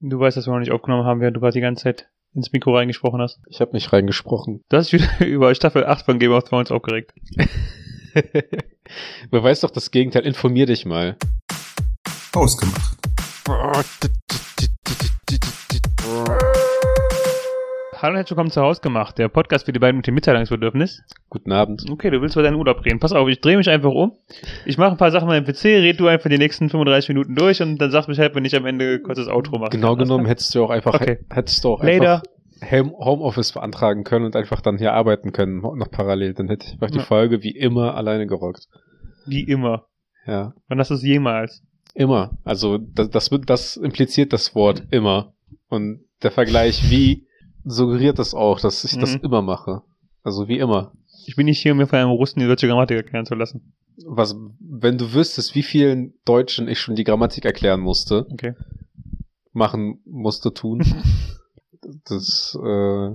Du weißt, dass wir noch nicht aufgenommen haben, während du gerade die ganze Zeit ins Mikro reingesprochen hast. Ich habe nicht reingesprochen. Du hast dich wieder über Staffel 8 von Game of Thrones aufgeregt. Wer weiß doch das Gegenteil. Informier dich mal. Ausgemacht. Hallo und herzlich willkommen zu Hausgemacht, der Podcast für die beiden mit dem Mitteilungsbedürfnis. Guten Abend. Okay, du willst über deinen Urlaub reden. Pass auf, ich drehe mich einfach um. Ich mache ein paar Sachen mit dem PC, red du einfach die nächsten 35 Minuten durch und dann sagst Bescheid, wenn ich am Ende kurz das Outro mache. Genau genommen hättest du auch einfach, Okay. hättest du auch Later. einfach Home- Homeoffice beantragen können und einfach dann hier arbeiten können, noch parallel. Dann hätte ich die Ja. Folge wie immer alleine gerockt. Wie immer. Ja. Wann hast du es jemals? Immer. Also das, das, das impliziert das Wort immer. Und der Vergleich wie suggeriert das auch, dass ich das Mhm. immer mache. Also wie immer. Ich bin nicht hier, um mir von einem Russen die deutsche Grammatik erklären zu lassen. Was, wenn du wüsstest, wie vielen Deutschen ich schon die Grammatik erklären musste, Okay. machen musste, tun. das, äh,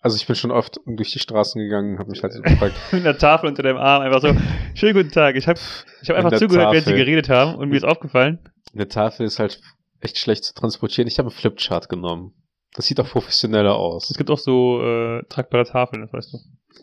also ich bin schon oft durch die Straßen gegangen, habe mich halt so gefragt, Mit einer Tafel unter deinem Arm einfach so, schönen guten Tag. Ich habe ich hab einfach zugehört, während sie Tafel. geredet haben und mir ist aufgefallen, eine Tafel ist halt echt schlecht zu transportieren. Ich habe einen Flipchart genommen. Das sieht auch professioneller aus. es gibt auch so äh, tragbare Tafeln, das weißt du.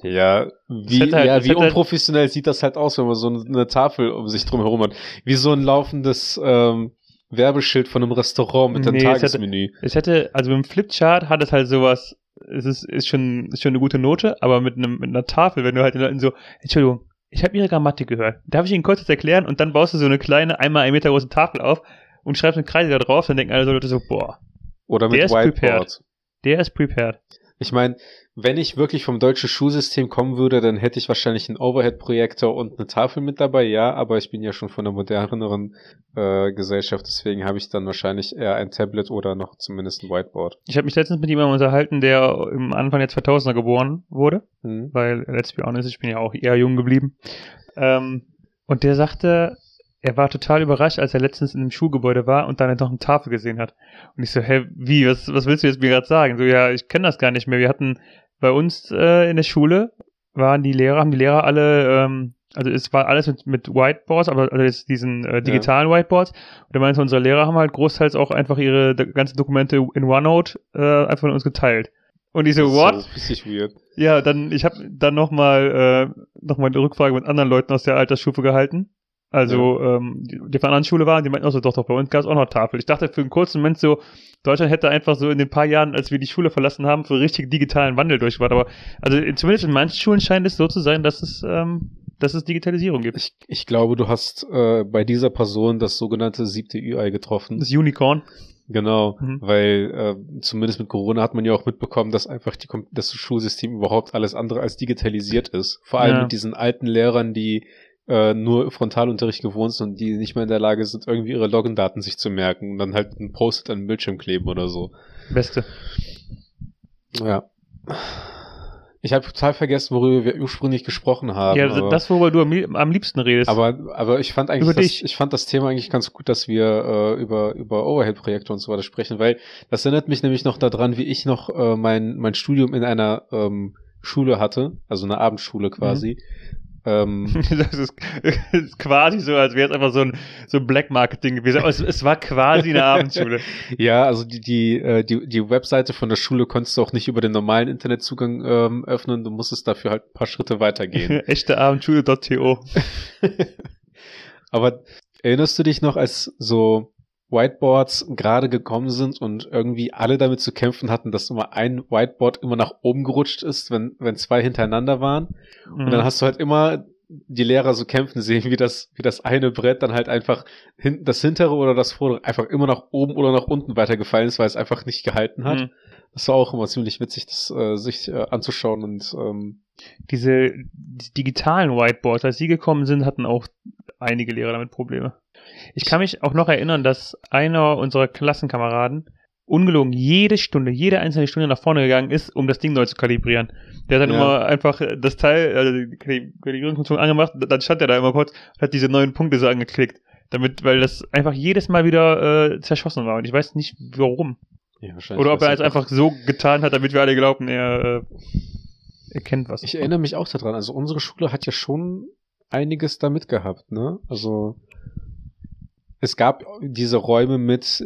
Ja, wie, halt- ja, wie halt- unprofessionell sieht das halt aus, wenn man so eine Tafel um sich drum herum hat. Wie so ein laufendes ähm, Werbeschild von einem Restaurant mit dem Nee, es hätte- Tagesmenü. Es hätte, also mit dem Flipchart hat es halt sowas, es ist, ist schon, ist schon eine gute Note, aber mit einem, mit einer Tafel, wenn du halt den Leuten so, Entschuldigung, ich habe Ihre Grammatik gehört. Darf ich Ihnen kurz das erklären? Und dann baust du so eine kleine, einmal ein Meter große Tafel auf und schreibst eine Kreise da drauf, dann denken alle so Leute so, boah, Oder mit Der Whiteboard. der ist prepared. Ich meine, wenn ich wirklich vom deutschen Schulsystem kommen würde, dann hätte ich wahrscheinlich einen Overhead-Projektor und eine Tafel mit dabei, ja, aber ich bin ja schon von der moderneren äh, Gesellschaft, deswegen habe ich dann wahrscheinlich eher ein Tablet oder noch zumindest ein Whiteboard. Ich habe mich letztens mit jemandem unterhalten, der im Anfang der 2000er geboren wurde. Hm? weil, let's be honest, ich bin ja auch eher jung geblieben. Ähm, und der sagte, er war total überrascht, als er letztens in einem Schulgebäude war und dann noch eine Tafel gesehen hat. Und ich so, hä, wie, was, was willst du jetzt mir gerade sagen? So, ja, ich kenne das gar nicht mehr. Wir hatten bei uns äh, in der Schule, waren die Lehrer, haben die Lehrer alle, ähm, also es war alles mit, mit Whiteboards, aber also jetzt diesen äh, digitalen Whiteboards. Und er meinte, unsere Lehrer haben halt großteils auch einfach ihre ganzen Dokumente in OneNote äh, einfach mit uns geteilt. Und ich so, what? Das ist richtig weird. Ja, dann, ich habe dann nochmal äh, noch mal eine Rückfrage mit anderen Leuten aus der Altersstufe gehalten. Also, ähm, die, die von anderen Schule waren, die meinten auch so, doch, doch, bei uns gab es auch noch Tafel. Ich dachte für einen kurzen Moment so, Deutschland hätte einfach so in den paar Jahren, als wir die Schule verlassen haben, für richtig digitalen Wandel durchgemacht. Aber, also in- zumindest in manchen Schulen scheint es so zu sein, dass es, ähm, dass es Digitalisierung gibt. Ich, ich glaube, du hast äh, bei dieser Person das sogenannte siebte Ü-Ei getroffen. Das Unicorn. Genau, Mhm. weil äh, zumindest mit Corona hat man ja auch mitbekommen, dass einfach die, das Schulsystem überhaupt alles andere als digitalisiert ist. Vor allem Ja. mit diesen alten Lehrern, die äh, nur Frontalunterricht gewohnt sind und die nicht mehr in der Lage sind, irgendwie ihre Login-Daten sich zu merken und dann halt ein Post-it an den Bildschirm kleben oder so. Beste. Ja. Ich habe total vergessen, worüber wir ursprünglich gesprochen haben. ja, aber, das, worüber du am, lieb- am liebsten redest. aber, aber ich fand eigentlich, das, ich fand das Thema eigentlich ganz gut, dass wir äh, über, über Overhead-Projekte und so weiter sprechen, weil das erinnert mich nämlich noch daran, wie ich noch äh, mein, mein Studium in einer ähm, Schule hatte, also eine Abendschule quasi. Ähm, Das ist, ist quasi so, als wäre es einfach so ein, so ein Black Marketing gewesen. Aber es, es war quasi eine Abendschule. ja, also die, die, äh, die, die Webseite von der Schule konntest du auch nicht über den normalen Internetzugang ähm, öffnen, du musstest dafür halt ein paar Schritte weitergehen. Echte Abendschule.to. Aber erinnerst du dich noch, als so Whiteboards gerade gekommen sind und irgendwie alle damit zu kämpfen hatten, dass immer ein Whiteboard immer nach oben gerutscht ist, wenn, wenn zwei hintereinander waren? Und Mhm. dann hast du halt immer die Lehrer so kämpfen sehen, wie das, wie das eine Brett dann halt einfach hin, das hintere oder das vordere einfach immer nach oben oder nach unten weitergefallen ist, weil es einfach nicht gehalten hat. Mhm. Das war auch immer ziemlich witzig, das äh, sich äh, anzuschauen und ähm, Diese die digitalen Whiteboards, als sie gekommen sind, hatten auch einige Lehrer damit Probleme. Ich kann mich auch noch erinnern, dass einer unserer Klassenkameraden ungelogen jede Stunde, jede einzelne Stunde nach vorne gegangen ist, um das Ding neu zu kalibrieren. Der hat dann Ja. immer einfach das Teil, also die Kali- Kalibrierungsfunktion angemacht, dann stand er da immer kurz und hat diese neuen Punkte so angeklickt. Damit, weil das einfach jedes Mal wieder äh, zerschossen war. Und ich weiß nicht warum. ja, Oder ob er es einfach so getan hat, damit wir alle glaubten, er, äh, er kennt was. Ich erinnere mich auch daran. Also unsere Schule hat ja schon einiges damit gehabt, ne? Also es gab diese Räume mit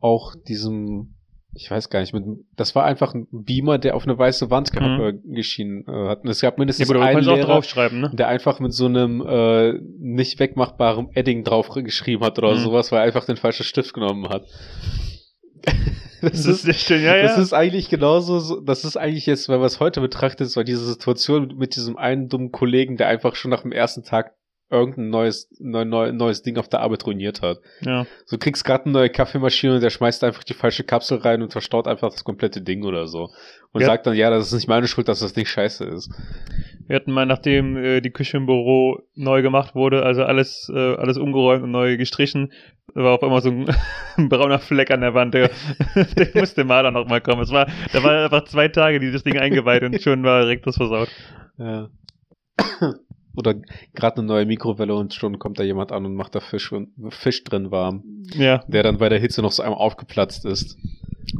auch diesem, ich weiß gar nicht, mit, das war einfach ein Beamer, der auf eine weiße Wand Mhm. äh, geschienen äh, hat. Und es gab Ja mindestens du einen Lehrer, ne? der einfach mit so einem äh, nicht wegmachbaren Edding drauf geschrieben hat oder Mhm. sowas, weil er einfach den falschen Stift genommen hat. Das ist sehr schön, ja, ja. Das ist eigentlich genauso, so- das ist eigentlich jetzt, wenn man es heute betrachtet, so diese Situation mit diesem einen dummen Kollegen, der einfach schon nach dem ersten Tag irgendein neues, neu, neu, neues Ding auf der Arbeit ruiniert hat. ja. So kriegst gerade eine neue Kaffeemaschine und der schmeißt einfach die falsche Kapsel rein und verstaut einfach das komplette Ding oder so. Und Ja. sagt dann, ja, das ist nicht meine Schuld, dass das Ding scheiße ist. Wir hatten mal, nachdem äh, die Küche im Büro neu gemacht wurde, also alles, äh, alles umgeräumt und neu gestrichen, war auf einmal so ein, ein brauner Fleck an der Wand. Der, der musste Maler noch mal kommen. Es war, da war einfach zwei Tage dieses Ding eingeweiht und schon war direkt das versaut. Ja. Oder gerade eine neue Mikrowelle und schon kommt da jemand an und macht da Fisch, Fisch drin warm, Ja. der dann bei der Hitze noch so einmal aufgeplatzt ist.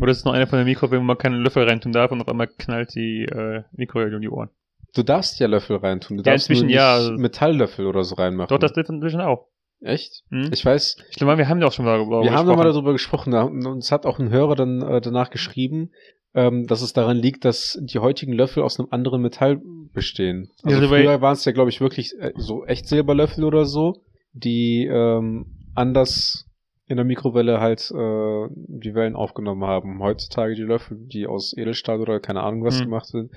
Oder es ist noch eine von den Mikrowellen, wo man keine Löffel reintun darf und auf einmal knallt die äh, Mikrowelle um die Ohren. Du darfst ja Löffel reintun. Du Ja, darfst inzwischen nicht ja, also- Metalllöffel oder so reinmachen. Doch, das inzwischen auch. Echt? Hm? Ich weiß, Ich glaube, wir haben ja auch schon mal darüber wir haben nochmal gesprochen. darüber gesprochen. da- Uns hat auch ein Hörer dann äh, danach geschrieben, ähm, dass es daran liegt, dass die heutigen Löffel aus einem anderen Metall bestehen. Also Ja, früher waren es ja, glaube ich, wirklich äh, so echt Silberlöffel oder so, die ähm, anders in der Mikrowelle halt äh, die Wellen aufgenommen haben. Heutzutage die Löffel, die aus Edelstahl oder keine Ahnung was Hm. gemacht sind,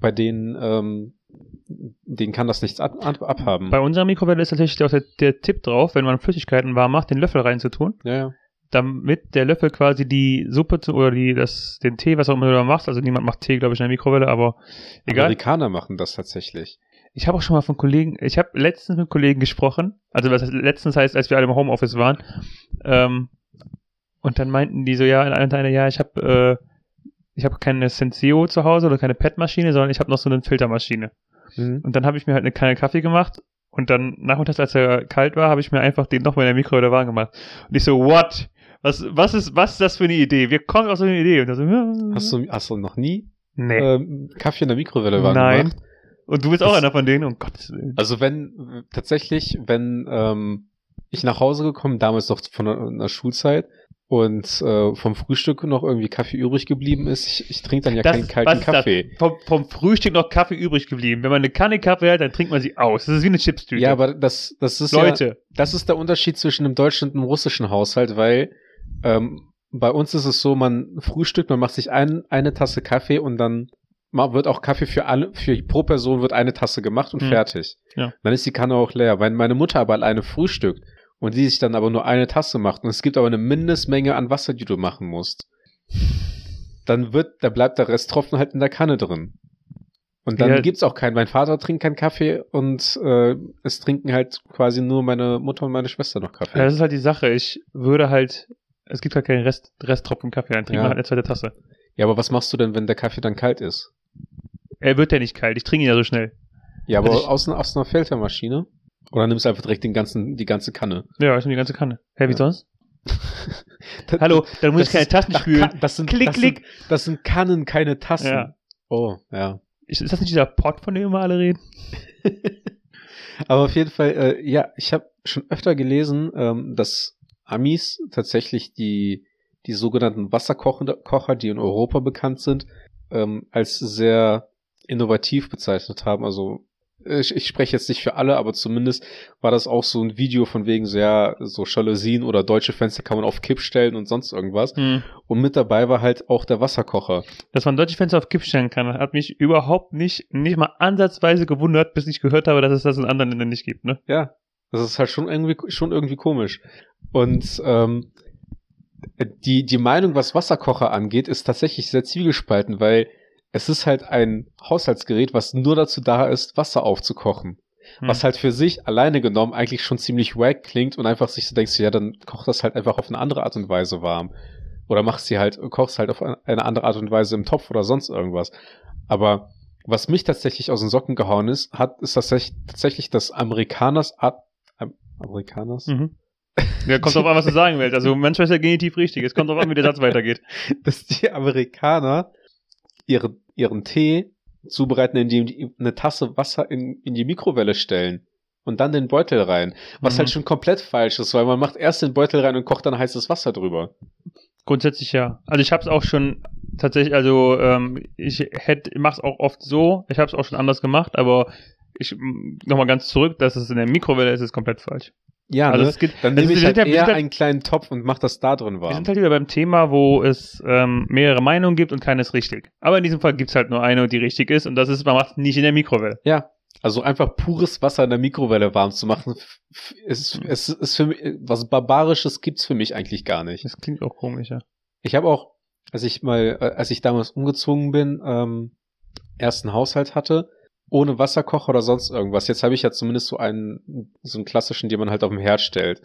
bei denen ähm, denen kann das nichts ab, ab, abhaben. Bei unserer Mikrowelle ist tatsächlich auch der, der Tipp drauf, wenn man Flüssigkeiten warm macht, den Löffel reinzutun, ja, ja. damit der Löffel quasi die Suppe zu, oder die, das, den Tee, was auch immer du da machst, also niemand macht Tee, glaube ich, in der Mikrowelle, aber egal. Amerikaner machen das tatsächlich. Ich habe auch schon mal von Kollegen, ich habe letztens mit Kollegen gesprochen, also was heißt, letztens heißt, als wir alle im Homeoffice waren, ähm, und dann meinten die so, ja, einer, einer ja, ich habe äh, ich habe keine Senseo zu Hause oder keine PET-Maschine, sondern ich habe noch so eine Filtermaschine. Mhm. Und dann habe ich mir halt eine Kanne Kaffee gemacht und dann nachmittags, als er kalt war, habe ich mir einfach den nochmal in der Mikrowelle warm gemacht. Und ich so, what? Was, was ist, was ist das für eine Idee? Wir kommen auf so eine Idee. Und so, Hast du, hast du noch nie nee. ähm, Kaffee in der Mikrowelle warm Nein. gemacht? Und du bist auch das- einer von denen, um Gottes Willen. Also wenn, tatsächlich, wenn ähm, ich nach Hause gekommen, damals noch von einer Schulzeit und äh, vom Frühstück noch irgendwie Kaffee übrig geblieben ist, ich, ich trinke dann ja keinen was kalten das? Kaffee. Vom, vom Frühstück noch Kaffee übrig geblieben. Wenn man eine Kanne Kaffee hat, dann trinkt man sie aus. Das ist wie eine Chipstüte. Ja, aber das, das ist ja, Leute, das ist der Unterschied zwischen einem deutschen und einem russischen Haushalt, weil ähm, bei uns ist es so, man frühstückt, man macht sich ein, eine Tasse Kaffee und dann ma- wird auch Kaffee für alle, für pro Person wird eine Tasse gemacht und Hm. fertig. Ja. Dann ist die Kanne auch leer. Wenn meine Mutter aber alleine frühstückt und die sich dann aber nur eine Tasse macht und es gibt aber eine Mindestmenge an Wasser, die du machen musst, dann wird, da bleibt der Rest Tropfen halt in der Kanne drin. Und dann Ja. gibt's auch keinen. Mein Vater trinkt keinen Kaffee und äh, es trinken halt quasi nur meine Mutter und meine Schwester noch Kaffee. das ist halt die Sache. Ich würde halt, es gibt halt keinen Rest, Resttropfen Kaffee, dann trinkt Ja. man halt eine zweite Tasse. Ja, aber was machst du denn, wenn der Kaffee dann kalt ist? Er wird ja nicht kalt. Ich trinke ihn ja so schnell. Ja, aber Also ich- aus, einer- aus einer Filtermaschine? Oder nimmst du einfach direkt den ganzen, die ganze Kanne? Ja, ich nehme die ganze Kanne. Hä, wie Ja. sonst? Das- Hallo, dann muss ich keine ist- Tassen ach, spülen. Das sind, Klick, das klick. Sind, das sind Kannen, keine Tassen. Ja. Oh, ja. Ist, ist das nicht dieser Pot, von dem wir alle reden? Aber auf jeden Fall, äh, ja, ich habe schon öfter gelesen, ähm, dass Amis tatsächlich die, die sogenannten Wasserkocher, Kocher, die in Europa bekannt sind, ähm, als sehr innovativ bezeichnet haben. Also ich, ich spreche jetzt nicht für alle, aber zumindest war das auch so ein Video von wegen so, ja, so Jalousien oder deutsche Fenster kann man auf Kipp stellen und sonst irgendwas. Und mit dabei war halt auch der Wasserkocher. Dass man deutsche Fenster auf Kipp stellen kann, hat mich überhaupt nicht, nicht mal ansatzweise gewundert, bis ich gehört habe, dass es das in anderen Ländern nicht gibt, ne? Ja, das ist halt schon irgendwie, schon irgendwie komisch. Und ähm, die, die Meinung, was Wasserkocher angeht, ist tatsächlich sehr zwiegespalten, weil es ist halt ein Haushaltsgerät, was nur dazu da ist, Wasser aufzukochen. Hm. Was halt für sich alleine genommen eigentlich schon ziemlich wack klingt und einfach sich so denkst, ja, dann koch das halt einfach auf eine andere Art und Weise warm. Oder machst sie halt, kochst halt auf eine andere Art und Weise im Topf oder sonst irgendwas. Aber was mich tatsächlich aus den Socken gehauen ist, hat, ist tatsächlich, tatsächlich das Amerikaners Art, Am- Amerikaners? Mhm. Ja, kommt drauf an, was du sagen willst. Also manchmal ist der Genitiv richtig. Es kommt drauf an, wie der Satz weitergeht. dass die Amerikaner ihre, ihren Tee zubereiten, indem die eine Tasse Wasser in, in die Mikrowelle stellen und dann den Beutel rein. Was Mhm. halt schon komplett falsch ist, weil man macht erst den Beutel rein und kocht dann heißes Wasser drüber. Grundsätzlich ja. Also ich habe es auch schon tatsächlich, also ähm, ich hätte, mach's auch oft so. Ich habe es auch schon anders gemacht, aber ich nochmal ganz zurück, dass es in der Mikrowelle ist, ist komplett falsch. Ja, Also ne? es geht- dann also nehme wir ich halt ja- wir eher ja- einen kleinen Topf und mach das da drin Wir warm. sind halt wieder beim Thema, wo es ähm, mehrere Meinungen gibt und keine ist richtig. Aber in diesem Fall gibt's halt nur eine, die richtig ist und das ist, man macht nicht in der Mikrowelle. Ja, also einfach pures Wasser in der Mikrowelle warm zu machen, f- ist, es ist für mich, was Barbarisches gibt's für mich eigentlich gar nicht. Das klingt auch komisch, ja. Ich habe auch, als ich mal, äh, als ich damals umgezogen bin, ähm, ersten Haushalt hatte, ohne Wasserkocher oder sonst irgendwas. Jetzt habe ich ja zumindest so einen, so einen klassischen, den man halt auf dem Herd stellt.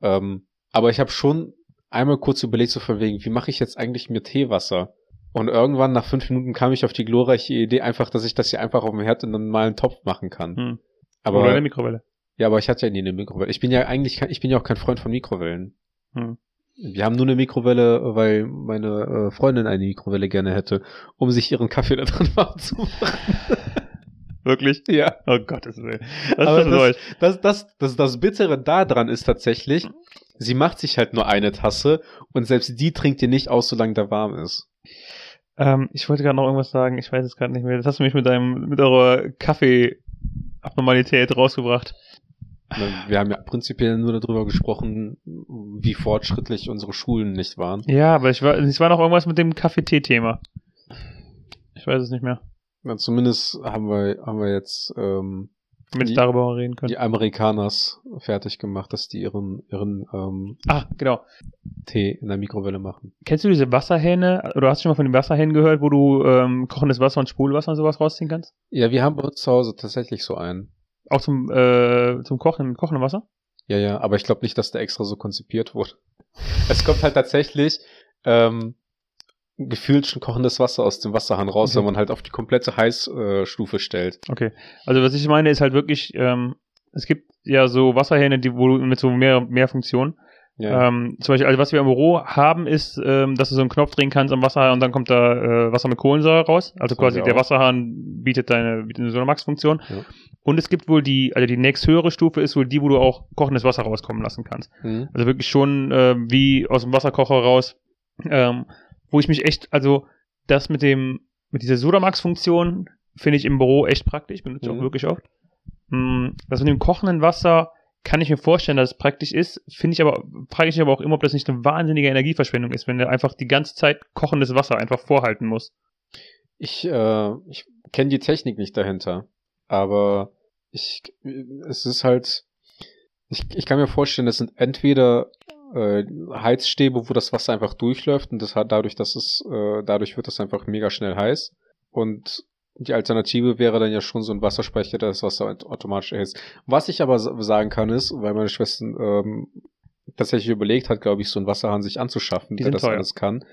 Ähm, aber ich habe schon einmal kurz überlegt, so von wegen, wie mache ich jetzt eigentlich mir Teewasser? Und irgendwann nach fünf Minuten kam ich auf die glorreiche Idee, einfach, dass ich das hier einfach auf dem Herd in einen normalen Topf machen kann. Hm. Aber Oder in der Mikrowelle. ja, aber ich hatte ja nie eine Mikrowelle. Ich bin ja eigentlich, kein, ich bin ja auch kein Freund von Mikrowellen. Hm. Wir haben nur eine Mikrowelle, weil meine äh, Freundin eine Mikrowelle gerne hätte, um sich ihren Kaffee da drin warm zu machen. Wirklich? Ja. Oh Gottes Willen. Das Aber ist das-. Das, das, das, das Bittere daran ist tatsächlich, sie macht sich halt nur eine Tasse und selbst die trinkt ihr nicht aus, solange da warm ist. Ähm, ich wollte gerade noch irgendwas sagen, ich weiß es gerade nicht mehr. Das hast du mich mit deinem, mit eurer Kaffee-Abnormalität rausgebracht. Wir haben ja prinzipiell nur darüber gesprochen, wie fortschrittlich unsere Schulen nicht waren. Ja, aber ich war, es war noch irgendwas mit dem Kaffee-Tee-Thema. Ich weiß es nicht mehr. Na, zumindest haben wir, haben wir jetzt ähm, Damit Die- darüber mal reden können. die Amerikaners fertig gemacht, dass die ihren, ihren ähm, Ah, genau. Tee in der Mikrowelle machen. Kennst du diese Wasserhähne? Oder hast du schon mal von den Wasserhähnen gehört, wo du ähm, kochendes Wasser und Spulwasser und sowas rausziehen kannst? Ja, wir haben bei uns zu Hause tatsächlich so einen. Auch zum, äh, zum Kochen, kochenden Wasser? Ja, ja, aber ich glaube nicht, dass der extra so konzipiert wurde. Es kommt halt tatsächlich ähm, gefühlt schon kochendes Wasser aus dem Wasserhahn raus, Okay. wenn man halt auf die komplette Heißstufe stellt. Okay. Also was ich meine ist halt wirklich, ähm, es gibt ja so Wasserhähne, die wo mit so mehr, mehr Funktionen. Ja, Ähm, zum Beispiel, also was wir im Büro haben, ist, ähm, dass du so einen Knopf drehen kannst am Wasserhahn und dann kommt da äh, Wasser mit Kohlensäure raus. Also Das quasi der. Wasserhahn bietet deine, bietet so eine Max-Funktion. Ja. Und es gibt wohl die, also die nächsthöhere Stufe ist wohl die, wo du auch kochendes Wasser rauskommen lassen kannst. Mhm. Also wirklich schon äh, wie aus dem Wasserkocher raus. Ähm, wo ich mich echt, also das mit dem, mit dieser Sodamax-Funktion finde ich im Büro echt praktisch, benutze ich Mhm. auch wirklich oft. Mm, Das mit dem kochenden Wasser kann ich mir vorstellen, dass es praktisch ist, finde ich aber, frage ich mich aber auch immer, ob das nicht eine wahnsinnige Energieverschwendung ist, wenn du einfach die ganze Zeit kochendes Wasser einfach vorhalten musst. Ich, äh, ich kenne die Technik nicht dahinter, aber ich, es ist halt, ich, ich kann mir vorstellen, es sind entweder äh, Heizstäbe, wo das Wasser einfach durchläuft und das hat dadurch, dass es, äh, dadurch wird das einfach mega schnell heiß und die Alternative wäre dann ja schon so ein Wasserspeicher, der das Wasser aut- automatisch erhitzt. Was ich aber sa- sagen kann ist, weil meine Schwester ähm, tatsächlich überlegt hat, glaube ich, so einen Wasserhahn sich anzuschaffen, Die der das teuer. alles kann.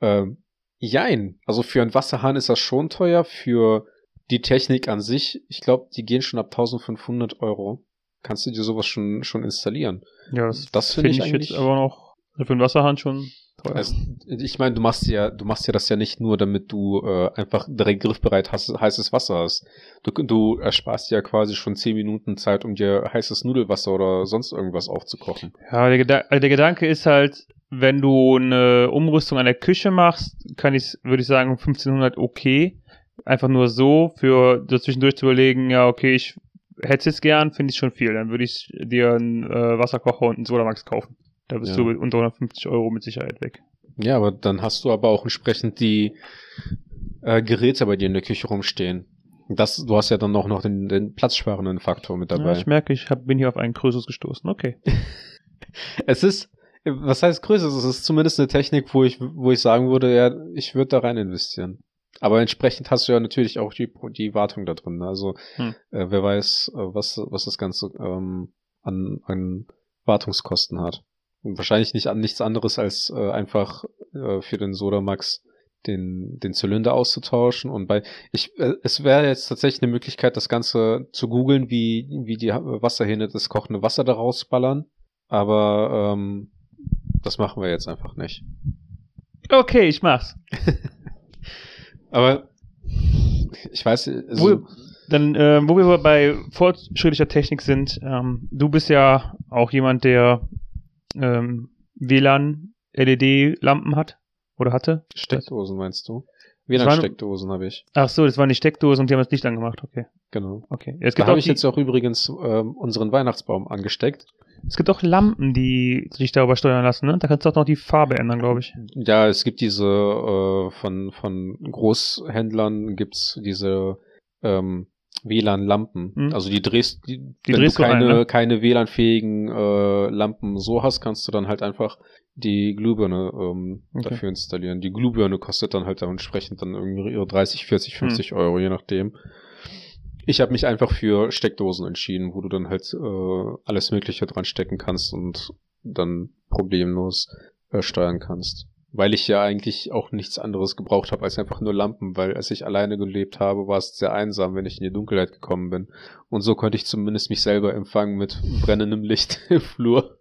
Ähm, jein. Also für einen Wasserhahn ist das schon teuer. Für die Technik an sich, ich glaube, die gehen schon ab 1500 Euro. Kannst du dir sowas schon, schon installieren? Ja, das, Das finde finde ich ich jetzt aber noch für den Wasserhahn schon teuer. Also, ich meine, du machst ja, du machst ja das ja nicht nur, damit du äh, einfach direkt griffbereit hast, heißes Wasser hast. Du, du ersparst ja quasi schon 10 Minuten Zeit, um dir heißes Nudelwasser oder sonst irgendwas aufzukochen. Ja, der, Geda also der Gedanke ist halt, wenn du eine Umrüstung an der Küche machst, kann ich, würde ich sagen, 1500 okay. Einfach nur so, für so zwischendurch zu überlegen, ja, okay, ich hätte es gern, finde ich schon viel. Dann würde ich dir einen äh, Wasserkocher und einen Sodamax kaufen. Da bist Ja. du unter 150 Euro mit Sicherheit weg. Ja, aber dann hast du aber auch entsprechend die äh, Geräte bei dir in der Küche rumstehen. Das, du hast ja dann auch noch den, den platzsparenden Faktor mit Ja, dabei. ich merke, ich hab, bin hier auf einen Krösus gestoßen. Okay. es ist, was heißt größer? Es ist zumindest eine Technik, wo ich, wo ich sagen würde, ja, ich würde da rein investieren. Aber entsprechend hast du ja natürlich auch die, die Wartung da drin. ne? Also Hm. äh, wer weiß, äh, was, was das Ganze ähm, an, an Wartungskosten hat. Und wahrscheinlich nicht an nichts anderes als äh, einfach äh, für den Sodamax den, den Zylinder auszutauschen. Und bei ich, äh, es wäre jetzt tatsächlich eine Möglichkeit, das Ganze zu googeln, wie, wie die Wasserhähne das kochende Wasser da rausballern. Aber ähm, das machen wir jetzt einfach nicht. Okay, ich mach's. Aber ich weiß, also, Wo, dann, äh, wo wir bei fortschrittlicher Technik sind, ähm, du bist ja auch jemand, der ähm, WLAN LED-Lampen hat oder hatte. Steckdosen meinst du? WLAN-Steckdosen habe ich. Ach so, das waren die Steckdosen und die haben das Licht angemacht. Okay, Genau. okay. Es Da gibt, habe auch ich jetzt auch übrigens ähm, unseren Weihnachtsbaum angesteckt. es gibt auch Lampen, die sich darüber steuern lassen. Ne? Da kannst du auch noch die Farbe ändern, glaube ich. Ja, es gibt diese äh, von, von Großhändlern gibt's diese ähm, WLAN-Lampen. Mhm. Also die drehst, die, Die wenn drehst du du ein, keine, ne? keine WLAN-fähigen äh, Lampen so hast, kannst du dann halt einfach die Glühbirne ähm, Okay. dafür installieren. Die Glühbirne kostet dann halt dementsprechend dann irgendwie ihre 30, 40, 50 Hm. Euro, je nachdem. Ich habe mich einfach für Steckdosen entschieden, wo du dann halt äh, alles Mögliche dran stecken kannst und dann problemlos äh, steuern kannst. Weil ich ja eigentlich auch nichts anderes gebraucht habe als einfach nur Lampen, weil als ich alleine gelebt habe, war es sehr einsam, wenn ich in die Dunkelheit gekommen bin. Und so konnte ich zumindest mich selber empfangen mit brennendem Licht im Flur.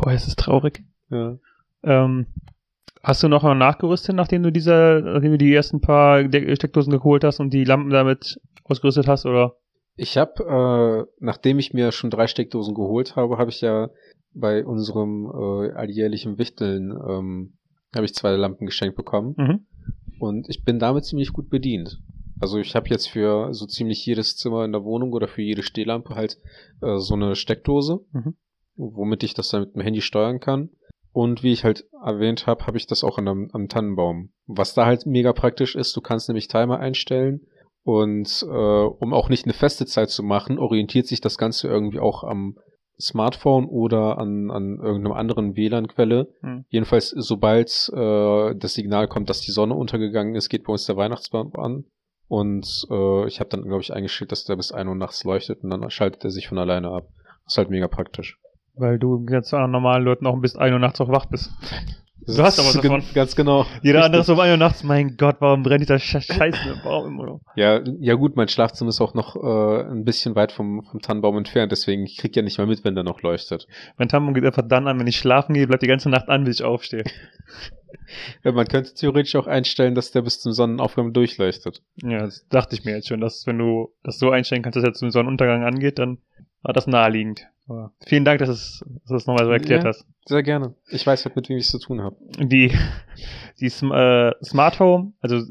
Boah, es ist traurig. Ja. Ähm, hast du noch mal nachgerüstet, nachdem du diese, nachdem du die ersten paar De Steckdosen geholt hast und die Lampen damit ausgerüstet hast, oder? Ich habe, äh, nachdem ich mir schon drei Steckdosen geholt habe, habe ich ja bei unserem äh, alljährlichen Wichteln ähm, habe ich zwei Lampen geschenkt bekommen Mhm. und ich bin damit ziemlich gut bedient. Also ich habe jetzt für so ziemlich jedes Zimmer in der Wohnung oder für jede Stehlampe halt äh, so eine Steckdose, Mhm. Womit ich das dann mit dem Handy steuern kann. Und wie ich halt erwähnt habe, habe ich das auch an einem, am Tannenbaum. Was da halt mega praktisch ist, du kannst nämlich Timer einstellen und äh, um auch nicht eine feste Zeit zu machen, orientiert sich das Ganze irgendwie auch am Smartphone oder an, an irgendeinem anderen WLAN-Quelle. Hm. Jedenfalls, sobald äh, das Signal kommt, dass die Sonne untergegangen ist, geht bei uns der Weihnachtsbaum an. Und äh, ich habe dann, glaube ich, eingestellt, dass der bis 1 Uhr nachts leuchtet und dann schaltet er sich von alleine ab. Das ist halt mega praktisch. Weil du an normalen Leuten auch bis 1 Uhr nachts auch wach bist. Du hast aber was davon. Ganz genau. Jeder andere ist um 1 Uhr nachts, mein Gott, warum brennt dieser Sch Scheiß im Baum immer noch? Ja, ja gut, mein Schlafzimmer ist auch noch äh, ein bisschen weit vom, vom Tannenbaum entfernt, deswegen ich krieg ja nicht mal mit, wenn der noch leuchtet. Mein Tampon geht einfach dann an, wenn ich schlafen gehe, bleibt die ganze Nacht an, bis ich aufstehe. Ja, man könnte theoretisch auch einstellen, dass der bis zum Sonnenaufgang durchleuchtet. Ja, das dachte ich mir jetzt schon, dass wenn du das so einstellen kannst, dass er zum Sonnenuntergang angeht, dann war das naheliegend. Aber vielen Dank, dass, es, dass du es nochmal so erklärt Ja. hast. Sehr gerne. Ich weiß halt, mit wem ich es zu tun habe. Die, die äh, Smart Home, also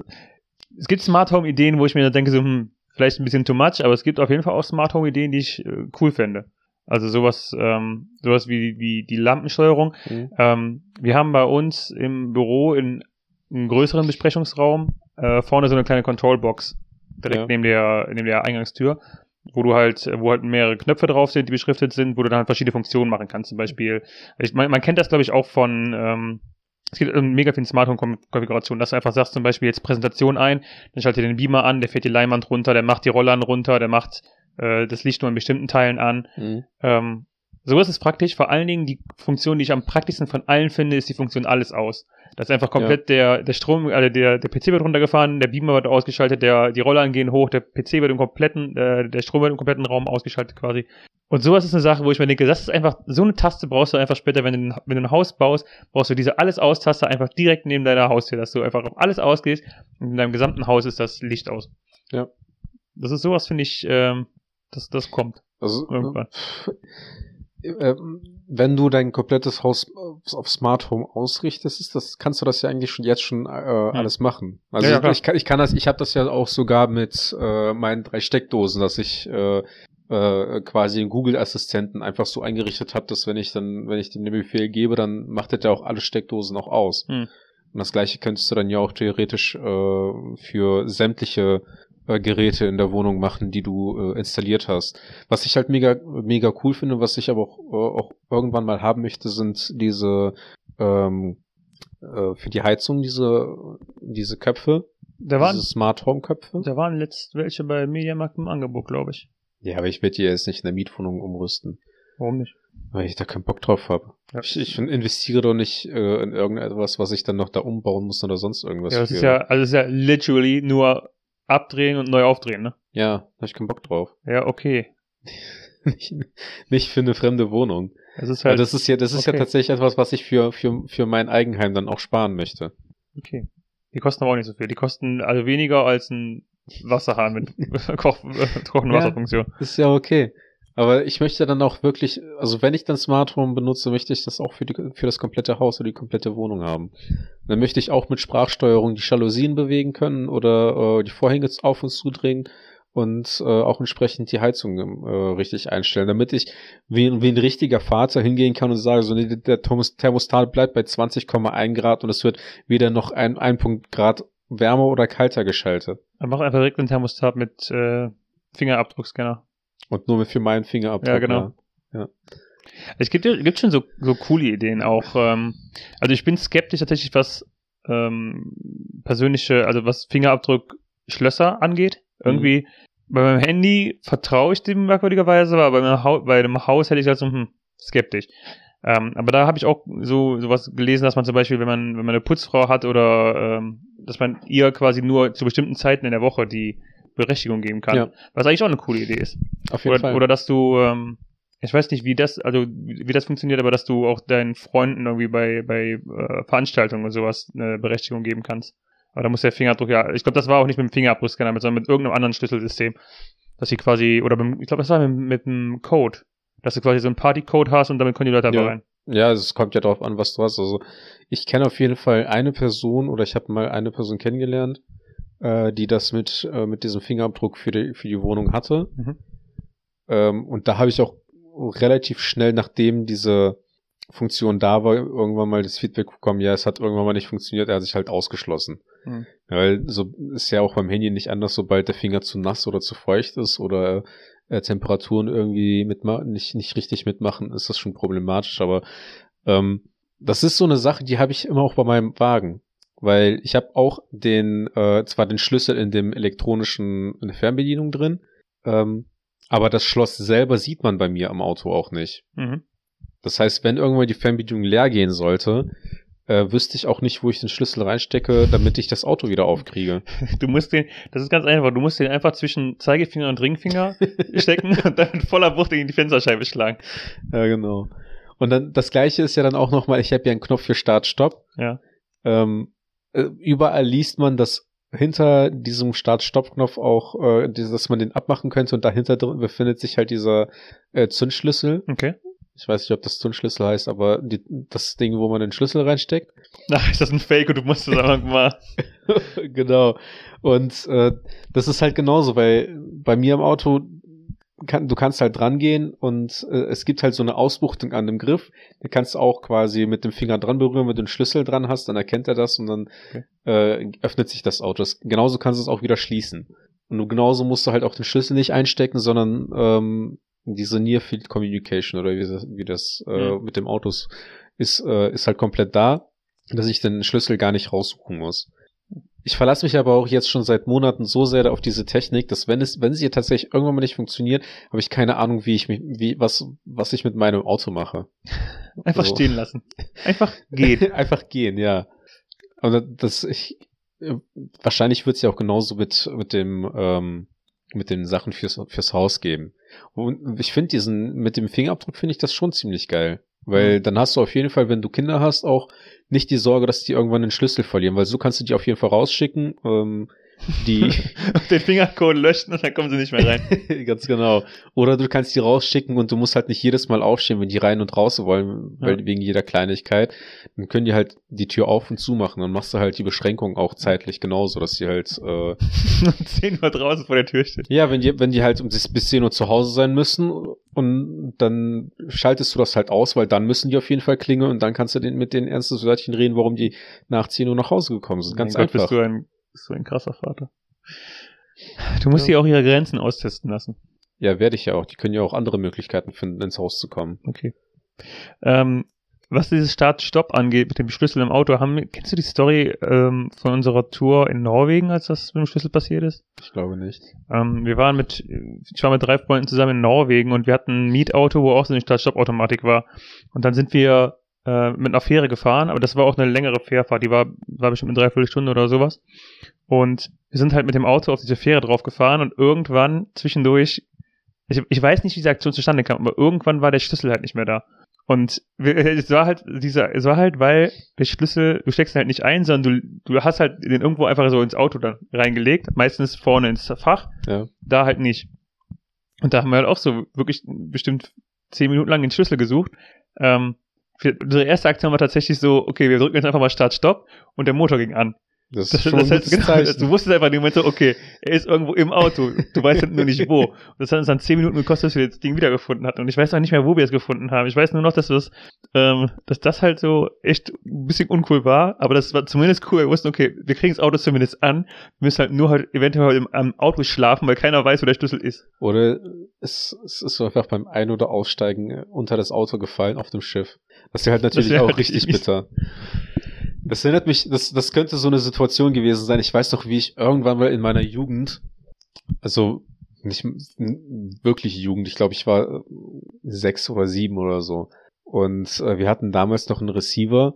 es gibt Smart Home Ideen, wo ich mir denke, so, hm, vielleicht ein bisschen too much, aber es gibt auf jeden Fall auch Smart Home Ideen, die ich äh, cool fände. Also sowas, ähm, sowas wie, wie die Lampensteuerung. Mhm. Ähm, wir haben bei uns im Büro in einem größeren Besprechungsraum äh, vorne so eine kleine Controlbox direkt Ja. neben der neben der Eingangstür, wo du halt wo halt mehrere Knöpfe drauf sind, die beschriftet sind, wo du dann halt verschiedene Funktionen machen kannst. Zum Beispiel, ich, man, man kennt das glaube ich auch von ähm, es gibt ähm, mega viel Smart Home Konfiguration, dass du einfach sagst zum Beispiel jetzt Präsentation ein, dann schaltet den Beamer an, der fährt die Leinwand runter, der macht die Rollern runter, der macht äh, das Licht nur in bestimmten Teilen an. Mhm. Ähm, sowas ist praktisch. Vor allen Dingen die Funktion, die ich am praktischsten von allen finde, ist die Funktion alles aus. Das ist einfach komplett der, der Strom, also der, der PC wird runtergefahren, der Beamer wird ausgeschaltet, der, die Rollern gehen hoch, der PC wird im kompletten, äh, der Strom wird im kompletten Raum ausgeschaltet quasi. Und sowas ist eine Sache, wo ich mir denke, das ist einfach, so eine Taste brauchst du einfach später, wenn du, ein- wenn du ein Haus baust, brauchst du diese Alles-Aus-Taste einfach direkt neben deiner Haustür, dass du einfach auf alles ausgehst und in deinem gesamten Haus ist das Licht aus. Ja. Das ist sowas, finde ich, ähm, das, das kommt. Also, Irgendwann. Äh, äh, wenn du dein komplettes Haus auf- auf Smart Home ausrichtest, ist das, kannst du das ja eigentlich schon jetzt schon äh, alles machen. Also Ja, klar. ich, kann, ich kann das, ich habe das ja auch sogar mit äh, meinen drei Steckdosen, dass ich äh, äh, quasi einen Google-Assistenten einfach so eingerichtet habe, dass wenn ich dann, wenn ich dem den Befehl gebe, dann macht er ja auch alle Steckdosen auch aus. Hm. Und das gleiche könntest du dann ja auch theoretisch äh, für sämtliche äh, Geräte in der Wohnung machen, die du äh, installiert hast. Was ich halt mega, mega cool finde, was ich aber auch, äh, auch irgendwann mal haben möchte, sind diese ähm, äh, für die Heizung diese, diese Köpfe, Da waren, diese Smart Home Köpfe. da waren letzt welche bei Mediamarkt im Angebot, glaube ich. Ja, aber ich werde die jetzt nicht in der Mietwohnung umrüsten, Warum nicht? weil ich da keinen Bock drauf habe. Ja. Ich, ich investiere doch nicht äh, in irgendetwas, was ich dann noch da umbauen muss oder sonst irgendwas. ja, das für. ist ja, also es ist ja literally nur abdrehen und neu aufdrehen, ne? ja, da hab ich keinen Bock drauf. Ja, okay. nicht, nicht für eine fremde Wohnung. Das ist halt, das ist ja, das ist okay. ja tatsächlich etwas, was ich für, für, für mein Eigenheim dann auch sparen möchte. okay. Die kosten aber auch nicht so viel. Die kosten also weniger als ein Wasserhahn mit Koch, äh, kochende Ja. Ist ja okay. Aber ich möchte dann auch wirklich, also wenn ich dann Smart Home benutze, möchte ich das auch für, die, für das komplette Haus oder die komplette Wohnung haben. dann möchte ich auch mit Sprachsteuerung die Jalousien bewegen können oder äh, die Vorhänge auf und zudrehen und äh, auch entsprechend die Heizung äh, richtig einstellen, damit ich wie, wie ein richtiger Vater hingehen kann und sage, so nee, der Thermostat bleibt bei 20,1 Grad und es wird weder noch ein, ein Punkt Grad wärmer oder kalter geschaltet. Dann mach einfach direkt einen Thermostat mit äh, Fingerabdruckscanner. Und nur für meinen Fingerabdruck. Ja, genau. Ja. ja. Es gibt, gibt schon so, so coole Ideen auch. Ähm, also ich bin skeptisch tatsächlich, was ähm, persönliche, also was Fingerabdruck Schlösser angeht. Irgendwie, mhm. bei meinem Handy vertraue ich dem merkwürdigerweise, aber bei, meinem bei dem Haus hätte ich halt so, hm, skeptisch. Ähm, aber da habe ich auch so sowas gelesen, dass man zum Beispiel, wenn man, wenn man eine Putzfrau hat oder ähm, dass man ihr quasi nur zu bestimmten Zeiten in der Woche die Berechtigung geben kann. Ja. Was eigentlich auch eine coole Idee ist. Auf jeden oder, Fall. Oder dass du, ähm, ich weiß nicht, wie das, also wie das funktioniert, aber dass du auch deinen Freunden irgendwie bei, bei äh, Veranstaltungen und sowas eine Berechtigung geben kannst. Aber da muss der Fingerabdruck, ja, ich glaube, das war auch nicht mit dem Fingerabdruckscanner, sondern mit irgendeinem anderen Schlüsselsystem. Dass sie quasi, oder mit, ich glaube, das war mit, mit einem Code. Dass du quasi so einen Partycode hast und damit können die Leute ja. rein. Ja, es kommt ja darauf an, was du hast. Also ich kenne auf jeden Fall eine Person oder ich habe mal eine Person kennengelernt, äh, die das mit, äh, mit diesem Fingerabdruck für die, für die Wohnung hatte. Mhm. Ähm, und da habe ich auch relativ schnell, nachdem diese Funktion da war, irgendwann mal das Feedback bekommen, ja, es hat irgendwann mal nicht funktioniert, er hat sich halt ausgeschlossen. Mhm. Weil so ist ja auch beim Handy nicht anders, sobald der Finger zu nass oder zu feucht ist oder äh, Temperaturen irgendwie mitmachen, nicht, nicht richtig mitmachen, ist das schon problematisch. Aber ähm, das ist so eine Sache, die habe ich immer auch bei meinem Wagen weil ich habe auch den, äh, zwar den Schlüssel in dem elektronischen in der Fernbedienung drin, ähm, aber das Schloss selber sieht man bei mir am Auto auch nicht. Mhm. Das heißt, wenn irgendwann die Fernbedienung leer gehen sollte, äh, wüsste ich auch nicht, wo ich den Schlüssel reinstecke, damit ich das Auto wieder aufkriege. Du musst den, das ist ganz einfach, du musst den einfach zwischen Zeigefinger und Ringfinger stecken und dann mit voller Wucht in die Fensterscheibe schlagen. Ja, genau. Und dann das gleiche ist ja dann auch nochmal, ich habe ja einen Knopf für Start-Stopp. Ja. Ähm, äh, überall liest man, dass hinter diesem Start-Stopp-Knopf auch, äh, dass man den abmachen könnte und dahinter drin befindet sich halt dieser äh, Zündschlüssel. Okay. Ich weiß nicht, ob das Zündschlüssel heißt, aber die, das Ding, wo man den Schlüssel reinsteckt. Ach, ist das ein Fake und du musst es einfach mal. genau. Und äh, das ist halt genauso, weil bei mir im Auto kann, du kannst halt dran gehen und äh, es gibt halt so eine Ausbuchtung an dem Griff. Da kannst du auch quasi mit dem Finger dran berühren, wenn du den Schlüssel dran hast, dann erkennt er das und dann okay. äh, öffnet sich das Auto. Das, genauso kannst du es auch wieder schließen. Und du, genauso musst du halt auch den Schlüssel nicht einstecken, sondern ähm, diese Near Field Communication oder wie das, wie das äh, mhm. mit dem Autos ist, äh, ist halt komplett da, dass ich den Schlüssel gar nicht raussuchen muss. Ich verlasse mich aber auch jetzt schon seit Monaten so sehr auf diese Technik, dass wenn es, wenn sie tatsächlich irgendwann mal nicht funktioniert, habe ich keine Ahnung, wie ich mich, wie, was, was ich mit meinem Auto mache. Einfach so. stehen lassen. Einfach gehen. Einfach gehen, ja. Aber das, ich, wahrscheinlich wird es ja auch genauso mit, mit dem, ähm, mit den Sachen fürs, fürs Haus geben. Und ich finde diesen, mit dem Fingerabdruck finde ich das schon ziemlich geil. Weil mhm. dann hast du auf jeden Fall, wenn du Kinder hast, auch nicht die Sorge, dass die irgendwann den Schlüssel verlieren, weil so kannst du die auf jeden Fall rausschicken. Ähm, die den Fingercode löschen und dann kommen sie nicht mehr rein. Ganz genau. Oder du kannst die rausschicken und du musst halt nicht jedes Mal aufstehen, wenn die rein und raus wollen, weil ja. wegen jeder Kleinigkeit. Dann können die halt die Tür auf und zu machen. Dann machst du halt die Beschränkung auch zeitlich genauso, dass die halt äh, 10 Uhr draußen vor der Tür stehen. Ja, wenn die, wenn die halt bis 10 Uhr zu Hause sein müssen und dann schaltest du das halt aus, weil dann müssen die auf jeden Fall klingeln und dann kannst du den, mit den ernsten Wörtchen reden, warum die nach 10 Uhr nach Hause gekommen sind. Ganz mein einfach. Gott, bist du ein bist so ein krasser Vater. Du musst ja. die auch ihre Grenzen austesten lassen. Ja, werde ich ja auch. Die können ja auch andere Möglichkeiten finden, ins Haus zu kommen. Okay. Ähm, was dieses Start-Stopp angeht mit dem Schlüssel im Auto, haben, kennst du die Story ähm, von unserer Tour in Norwegen, als das mit dem Schlüssel passiert ist? Ich glaube nicht. Ähm, wir waren mit, ich war mit drei Freunden zusammen in Norwegen und wir hatten ein Mietauto, wo auch so eine Start-Stopp-Automatik war. Und dann sind wir äh, mit einer Fähre gefahren, aber das war auch eine längere Fährfahrt, die war, war bestimmt eine Dreiviertelstunde oder sowas. Und wir sind halt mit dem Auto auf diese Fähre drauf gefahren und irgendwann zwischendurch, ich, ich weiß nicht, wie diese Aktion zustande kam, aber irgendwann war der Schlüssel halt nicht mehr da. Und es war halt dieser, es war halt, weil der Schlüssel, du steckst ihn halt nicht ein, sondern du, du hast halt den irgendwo einfach so ins Auto dann reingelegt, meistens vorne ins Fach, ja. da halt nicht. Und da haben wir halt auch so wirklich bestimmt zehn Minuten lang den Schlüssel gesucht. Ähm, unsere erste Aktion war tatsächlich so, okay, wir drücken jetzt einfach mal Start, Stopp und der Motor ging an. Das Das, ist das heißt, genau, du wusstest einfach in dem Moment so, okay, er ist irgendwo im Auto. Du weißt halt nur nicht wo. Und das hat uns dann zehn Minuten gekostet, bis wir das Ding wiedergefunden hatten. Und ich weiß auch nicht mehr, wo wir es gefunden haben. Ich weiß nur noch, dass das, ähm, dass das halt so echt ein bisschen uncool war. Aber das war zumindest cool. Wir wussten, okay, wir kriegen das Auto zumindest an. Wir müssen halt nur halt eventuell im, am Auto schlafen, weil keiner weiß, wo der Schlüssel ist. Oder es, es ist so einfach beim Ein- oder Aussteigen äh, unter das Auto gefallen auf dem Schiff. Das wäre halt natürlich auch halt richtig bitter. Das erinnert mich, das, das könnte so eine Situation gewesen sein. Ich weiß doch, wie ich irgendwann mal in meiner Jugend, also nicht wirklich Jugend, ich glaube, ich war äh, sechs oder sieben oder so. Und äh, wir hatten damals noch einen Receiver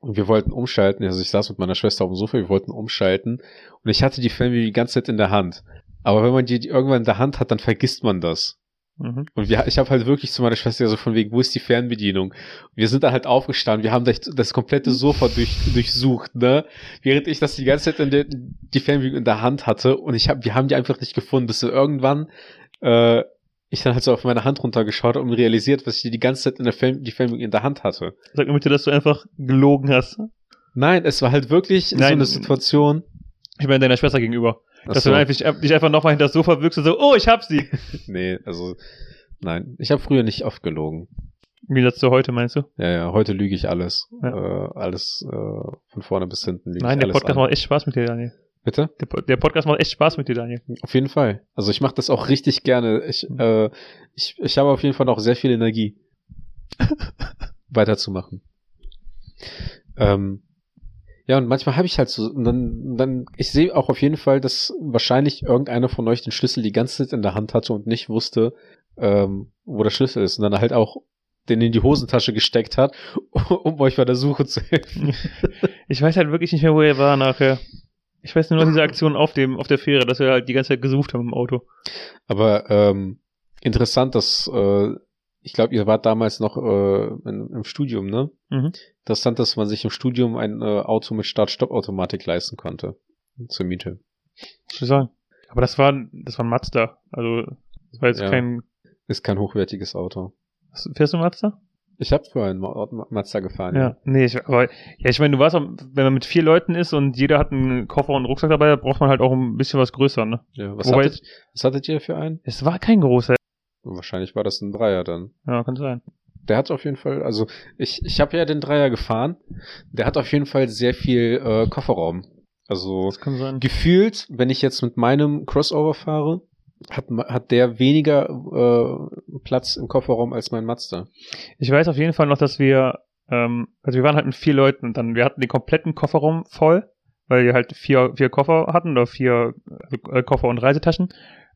und wir wollten umschalten. Also ich saß mit meiner Schwester auf dem Sofa, wir wollten umschalten und ich hatte die Fernbedienung die ganze Zeit in der Hand. Aber wenn man die irgendwann in der Hand hat, dann vergisst man das. Mhm. Und wir, ich habe halt wirklich zu meiner Schwester so von wegen, wo ist die Fernbedienung? Wir sind da halt aufgestanden, wir haben das, komplette Sofa durch, durchsucht, ne? Während ich das die ganze Zeit in der, die Fernbedienung in der Hand hatte und ich hab, wir haben die einfach nicht gefunden, bis so irgendwann äh, ich dann halt so auf meine Hand runtergeschaut habe und realisiert, was ich die ganze Zeit in der Fern die Fernbedienung in der Hand hatte. Sag mir bitte, dass du einfach gelogen hast. Nein, es war halt wirklich so Nein. eine Situation. Ich meine, deiner Schwester gegenüber. Ach Dass so. du einfach, dich einfach nochmal hinter das Sofa wirkst und so, oh, ich hab sie. Nee, also nein, ich habe früher nicht oft gelogen. Wie das zu heute, meinst du? Ja, ja, heute lüge ich alles. Ja. Äh, alles äh, von vorne bis hinten lüge Nein, ich der alles Podcast an. macht echt Spaß mit dir, Daniel. Bitte? Der, der Podcast macht echt Spaß mit dir, Daniel. Auf jeden Fall. Also ich mache das auch richtig gerne. Ich, Mhm. äh, ich, ich habe auf jeden Fall noch sehr viel Energie, weiterzumachen. Ähm, ja, und manchmal habe ich halt so, und dann, dann, ich sehe auch auf jeden Fall, dass wahrscheinlich irgendeiner von euch den Schlüssel die ganze Zeit in der Hand hatte und nicht wusste, ähm, wo der Schlüssel ist. Und dann halt auch den in die Hosentasche gesteckt hat, um euch bei der Suche zu helfen. Ich weiß halt wirklich nicht mehr, wo er war nachher. Ich weiß nur noch diese Aktion auf dem, auf der Fähre, dass wir halt die ganze Zeit gesucht haben im Auto. Aber ähm, interessant, dass äh, ich glaube, ihr wart damals noch äh, in, im Studium, ne? Mhm. Interessant, dass man sich im Studium ein äh, Auto mit Start-Stopp-Automatik leisten konnte. Zur Miete. Ich sagen? Aber das war, das war ein Mazda. Also, das war jetzt Ja. kein, Ist kein hochwertiges Auto. fährst du Mazda? Ich habe vorhin Ma Ma Mazda gefahren. Ja, nee, ich, aber, ja, ich meine, du warst, wenn man mit vier Leuten ist und jeder hat einen Koffer und einen Rucksack dabei, da braucht man halt auch ein bisschen was größer, ne? ja was, Wobei- hattet, was hattet ihr für einen? Es war kein großer. Wahrscheinlich war das ein Dreier dann. Ja, kann sein. Der hat auf jeden Fall, also ich, ich habe ja den Dreier gefahren. Der hat auf jeden Fall sehr viel äh, Kofferraum. Also Das kann sein. gefühlt, wenn ich jetzt mit meinem Crossover fahre, hat, hat der weniger äh, Platz im Kofferraum als mein Mazda. Ich weiß auf jeden Fall noch, dass wir, ähm, also wir waren halt mit vier Leuten und dann, wir hatten den kompletten Kofferraum voll, weil wir halt vier, vier Koffer hatten oder vier äh, Koffer und Reisetaschen.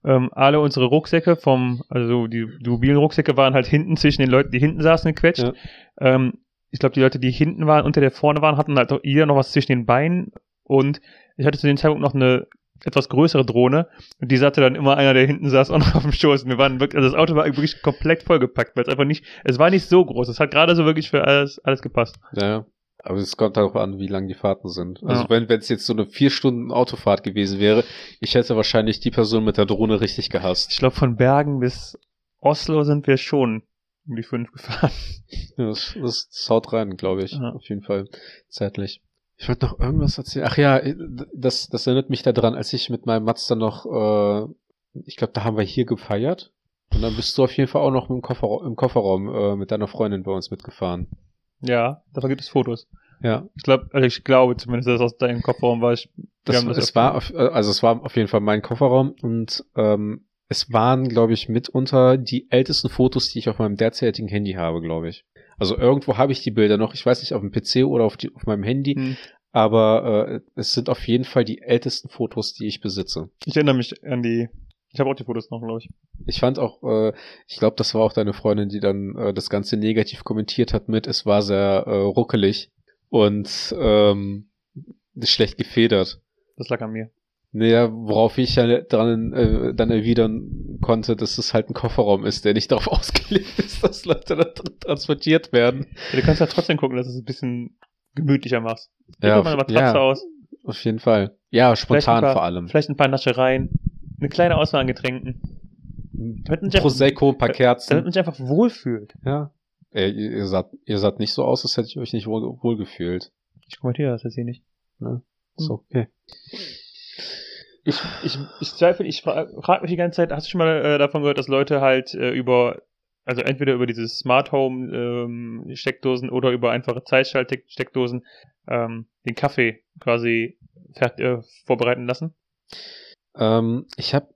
Ähm, alle unsere Rucksäcke vom, also die, die mobilen Rucksäcke waren halt hinten zwischen den Leuten, die hinten saßen, gequetscht. Ja. Ähm, ich glaube, die Leute, die hinten waren, unter der vorne waren, hatten halt auch jeder noch was zwischen den Beinen und ich hatte zu dem Zeitpunkt noch eine etwas größere Drohne und die satte dann immer einer, der hinten saß, auch noch auf dem Schoß. Wir waren wirklich, also das Auto war wirklich komplett vollgepackt, weil es einfach nicht, es war nicht so groß. Es hat gerade so wirklich für alles, alles gepasst. Ja, ja. Aber es kommt darauf an, wie lang die Fahrten sind. Also Ja. wenn wenn es jetzt so eine vier Stunden Autofahrt gewesen wäre, ich hätte wahrscheinlich die Person mit der Drohne richtig gehasst. Ich glaube, von Bergen bis Oslo sind wir schon um die fünf gefahren. Ja, das, das, das haut rein, glaube ich. Ja. Auf jeden Fall. Zeitlich. Ich wollte noch irgendwas erzählen. Ach ja, das, das erinnert mich daran, als ich mit meinem Mazda noch, äh, ich glaube, da haben wir hier gefeiert. Und dann bist du auf jeden Fall auch noch im Kofferraum, im Kofferraum äh, mit deiner Freundin bei uns mitgefahren. Ja, davon gibt es Fotos. Ja, Ich glaube, also ich glaube zumindest, dass das aus deinem Kofferraum war. Ich, das, das es war, auf, äh, also es war auf jeden Fall mein Kofferraum und ähm, es waren, glaube ich, mitunter die ältesten Fotos, die ich auf meinem derzeitigen Handy habe, glaube ich. Also irgendwo habe ich die Bilder noch, ich weiß nicht, auf dem PC oder auf, die, auf meinem Handy, Hm. aber äh, es sind auf jeden Fall die ältesten Fotos, die ich besitze. Ich erinnere mich an die. Ich habe auch die Fotos noch, glaube ich. Ich fand auch, äh, ich glaube, das war auch deine Freundin, die dann äh, das Ganze negativ kommentiert hat mit, es war sehr äh, ruckelig und ähm, schlecht gefedert. Das lag an mir. Naja, worauf ich ja dran äh, dann erwidern konnte, dass es halt ein Kofferraum ist, der nicht darauf ausgelegt ist, dass Leute da transportiert werden. Ja, du kannst ja trotzdem gucken, dass du es ein bisschen gemütlicher machst. Ja, Ja, mal eine Matratze ja. aus. Auf jeden Fall. Ja, spontan paar, vor allem. Vielleicht ein paar Naschereien. Eine kleine Auswahl an Getränken. Damit man Prosecco, ein paar damit Kerzen. man sich einfach wohlfühlt. Ja. Ey, ihr, saht, ihr saht nicht so aus, als hätte ich euch nicht wohl, wohl gefühlt. Ich kommentiere das jetzt hier nicht. Ist okay. Ich, ich, ich zweifle, ich frage frag mich die ganze Zeit, hast du schon mal äh, davon gehört, dass Leute halt äh, über, also entweder über diese Smart Home ähm, Steckdosen oder über einfache Zeitschalt-Steckdosen ähm, den Kaffee quasi äh, vorbereiten lassen? Ähm, ich habe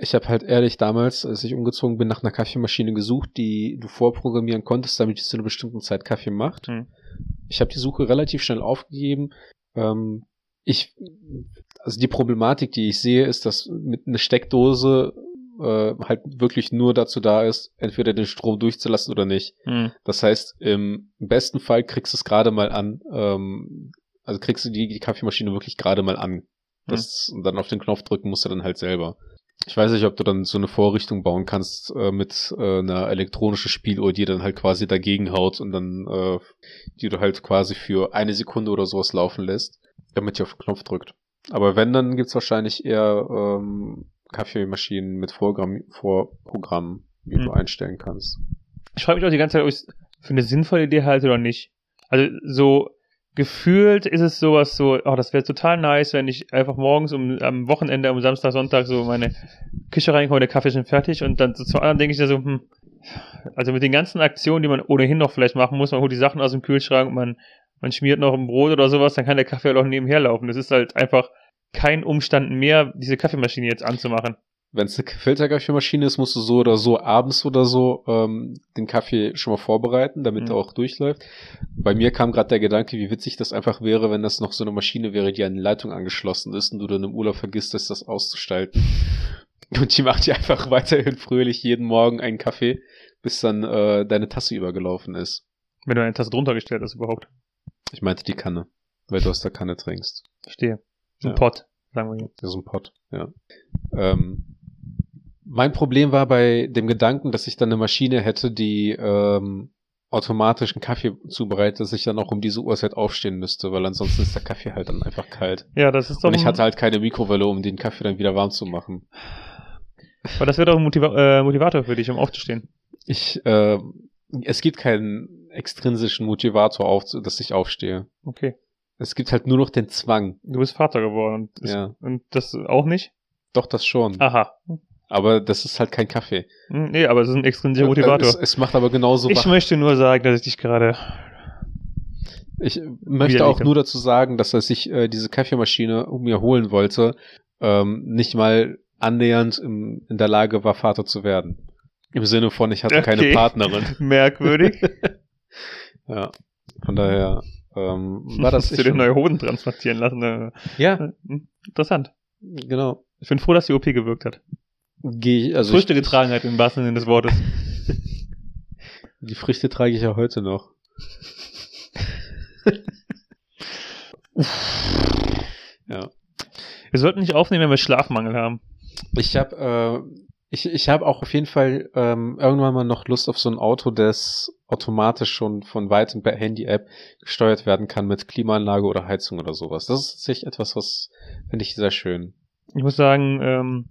ich hab halt ehrlich damals, als ich umgezogen bin, nach einer Kaffeemaschine gesucht, die du vorprogrammieren konntest, damit die zu einer bestimmten Zeit Kaffee macht. Hm. Ich habe die Suche relativ schnell aufgegeben. Ähm, ich, also die Problematik, die ich sehe, ist, dass mit einer Steckdose äh, halt wirklich nur dazu da ist, entweder den Strom durchzulassen oder nicht. Hm. Das heißt, im besten Fall kriegst du es gerade mal an, ähm, also kriegst du die, die Kaffeemaschine wirklich gerade mal an. Das, Und dann auf den Knopf drücken musst du dann halt selber. Ich weiß nicht, ob du dann so eine Vorrichtung bauen kannst äh, mit äh, einer elektronischen Spieluhr, die dann halt quasi dagegen haut und dann, äh, die du halt quasi für eine Sekunde oder sowas laufen lässt, damit die auf den Knopf drückt. Aber wenn, dann gibt's wahrscheinlich eher ähm, Kaffeemaschinen mit Vorprogramm Vorprogrammen, wie Hm. du einstellen kannst. Ich frage mich auch die ganze Zeit, ob ich es für eine sinnvolle Idee halte oder nicht. Also so gefühlt ist es sowas so, oh, das wäre total nice, wenn ich einfach morgens um am Wochenende, um Samstag, Sonntag so meine Küche reinkomme, der Kaffee ist schon fertig und dann so zu anderen denke ich da so, hm, also mit den ganzen Aktionen, die man ohnehin noch vielleicht machen muss, man holt die Sachen aus dem Kühlschrank, man, man schmiert noch ein Brot oder sowas, dann kann der Kaffee halt auch nebenher laufen. Das ist halt einfach kein Umstand mehr, diese Kaffeemaschine jetzt anzumachen. Wenn es eine Filterkaffeemaschine ist, musst du so oder so abends oder so ähm, den Kaffee schon mal vorbereiten, damit Mhm. er auch durchläuft. Bei mir kam gerade der Gedanke, wie witzig das einfach wäre, wenn das noch so eine Maschine wäre, die an die Leitung angeschlossen ist und du dann im Urlaub vergisst, das, das auszustalten. Und die macht dir einfach weiterhin fröhlich jeden Morgen einen Kaffee, bis dann äh, deine Tasse übergelaufen ist. Wenn du eine Tasse drunter gestellt hast überhaupt. Ich meinte die Kanne, weil du aus der Kanne trinkst. Verstehe. Ein Ja. Pot, sagen wir hier. Das ist ein Pott, ja. Ähm, mein Problem war bei dem Gedanken, dass ich dann eine Maschine hätte, die ähm, automatisch einen Kaffee zubereitet, dass ich dann auch um diese Uhrzeit aufstehen müsste, weil ansonsten ist der Kaffee halt dann einfach kalt. Ja, das ist doch Und ich hatte halt keine Mikrowelle, um den Kaffee dann wieder warm zu machen. Aber das wäre doch ein Motiva äh, Motivator für dich, um aufzustehen. Ich, äh, es gibt keinen extrinsischen Motivator, auf, dass ich aufstehe. Okay. Es gibt halt nur noch den Zwang. Du bist Vater geworden. Ist, Ja. und das auch nicht? Doch, das schon. Aha. Aber das ist halt kein Kaffee. Hm, Nee, aber es ist ein extrinsischer Es, Motivator. es macht aber genauso Ich wach. möchte nur sagen, dass ich dich gerade. Ich möchte auch nur dazu sagen, dass als ich äh, diese Kaffeemaschine um mir holen wollte, ähm, nicht mal annähernd im, in der Lage war, Vater zu werden. Im Sinne von, ich hatte keine Okay. Partnerin. Merkwürdig. Ja. Von daher ähm, war das Musst du dir neue Hoden transplantieren lassen. äh, Ja, hm, Interessant. genau. Ich bin froh, dass die OP gewirkt hat. Geh ich, also Früchte ich, getragen hat, im wahrsten Sinne des Wortes. Die Früchte trage ich ja heute noch. ja. Wir sollten nicht aufnehmen, wenn wir Schlafmangel haben. Ich habe äh, ich, ich habe auch auf jeden Fall ähm, irgendwann mal noch Lust auf so ein Auto, das automatisch schon von weitem per Handy-App gesteuert werden kann mit Klimaanlage oder Heizung oder sowas. Das ist tatsächlich etwas, was finde ich sehr schön. Ich muss sagen, ähm,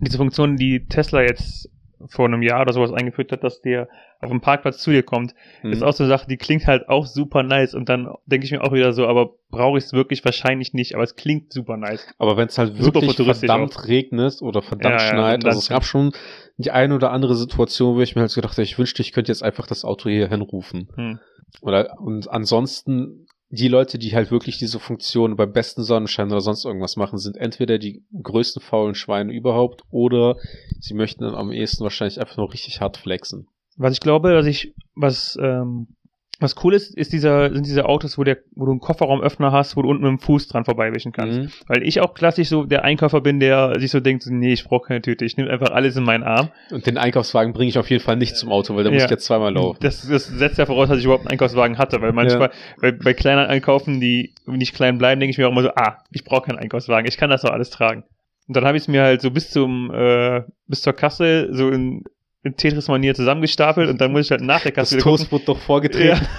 diese Funktion, die Tesla jetzt vor einem Jahr oder sowas eingeführt hat, dass der auf dem Parkplatz zu dir kommt, Hm. ist auch so eine Sache, die klingt halt auch super nice und dann denke ich mir auch wieder so, aber brauche ich es wirklich wahrscheinlich nicht, aber es klingt super nice. Aber wenn es halt wirklich verdammt regnet oder verdammt Ja, ja, schneit, dann also es gab schon die eine oder andere Situation, wo ich mir halt gedacht habe, ich wünschte, ich könnte jetzt einfach das Auto hier hinrufen. Hm. Oder und ansonsten die Leute, die halt wirklich diese Funktion beim besten Sonnenschein oder sonst irgendwas machen, sind entweder die größten faulen Schweine überhaupt oder sie möchten dann am ehesten wahrscheinlich einfach nur richtig hart flexen. Was ich glaube, dass ich, was, ähm, was cool ist, ist dieser, sind diese Autos, wo der, wo du einen Kofferraumöffner hast, wo du unten mit dem Fuß dran vorbeiwischen kannst. Mhm. Weil ich auch klassisch so der Einkäufer bin, der sich so denkt, nee, ich brauche keine Tüte, ich nehme einfach alles in meinen Arm. Und den Einkaufswagen bringe ich auf jeden Fall nicht zum Auto, weil da muss Ja. ich jetzt zweimal laufen. Das, das setzt ja voraus, dass ich überhaupt einen Einkaufswagen hatte, weil manchmal bei, bei kleinen Einkaufen, die nicht klein bleiben, denke ich mir auch immer so, ah, ich brauche keinen Einkaufswagen, ich kann das doch alles tragen. Und dann habe ich es mir halt so bis zum äh, bis zur Kasse so in, in Tetris-Manier zusammengestapelt und dann muss ich halt nach der Das Kasse gucken. Toast wird doch vorgetreten.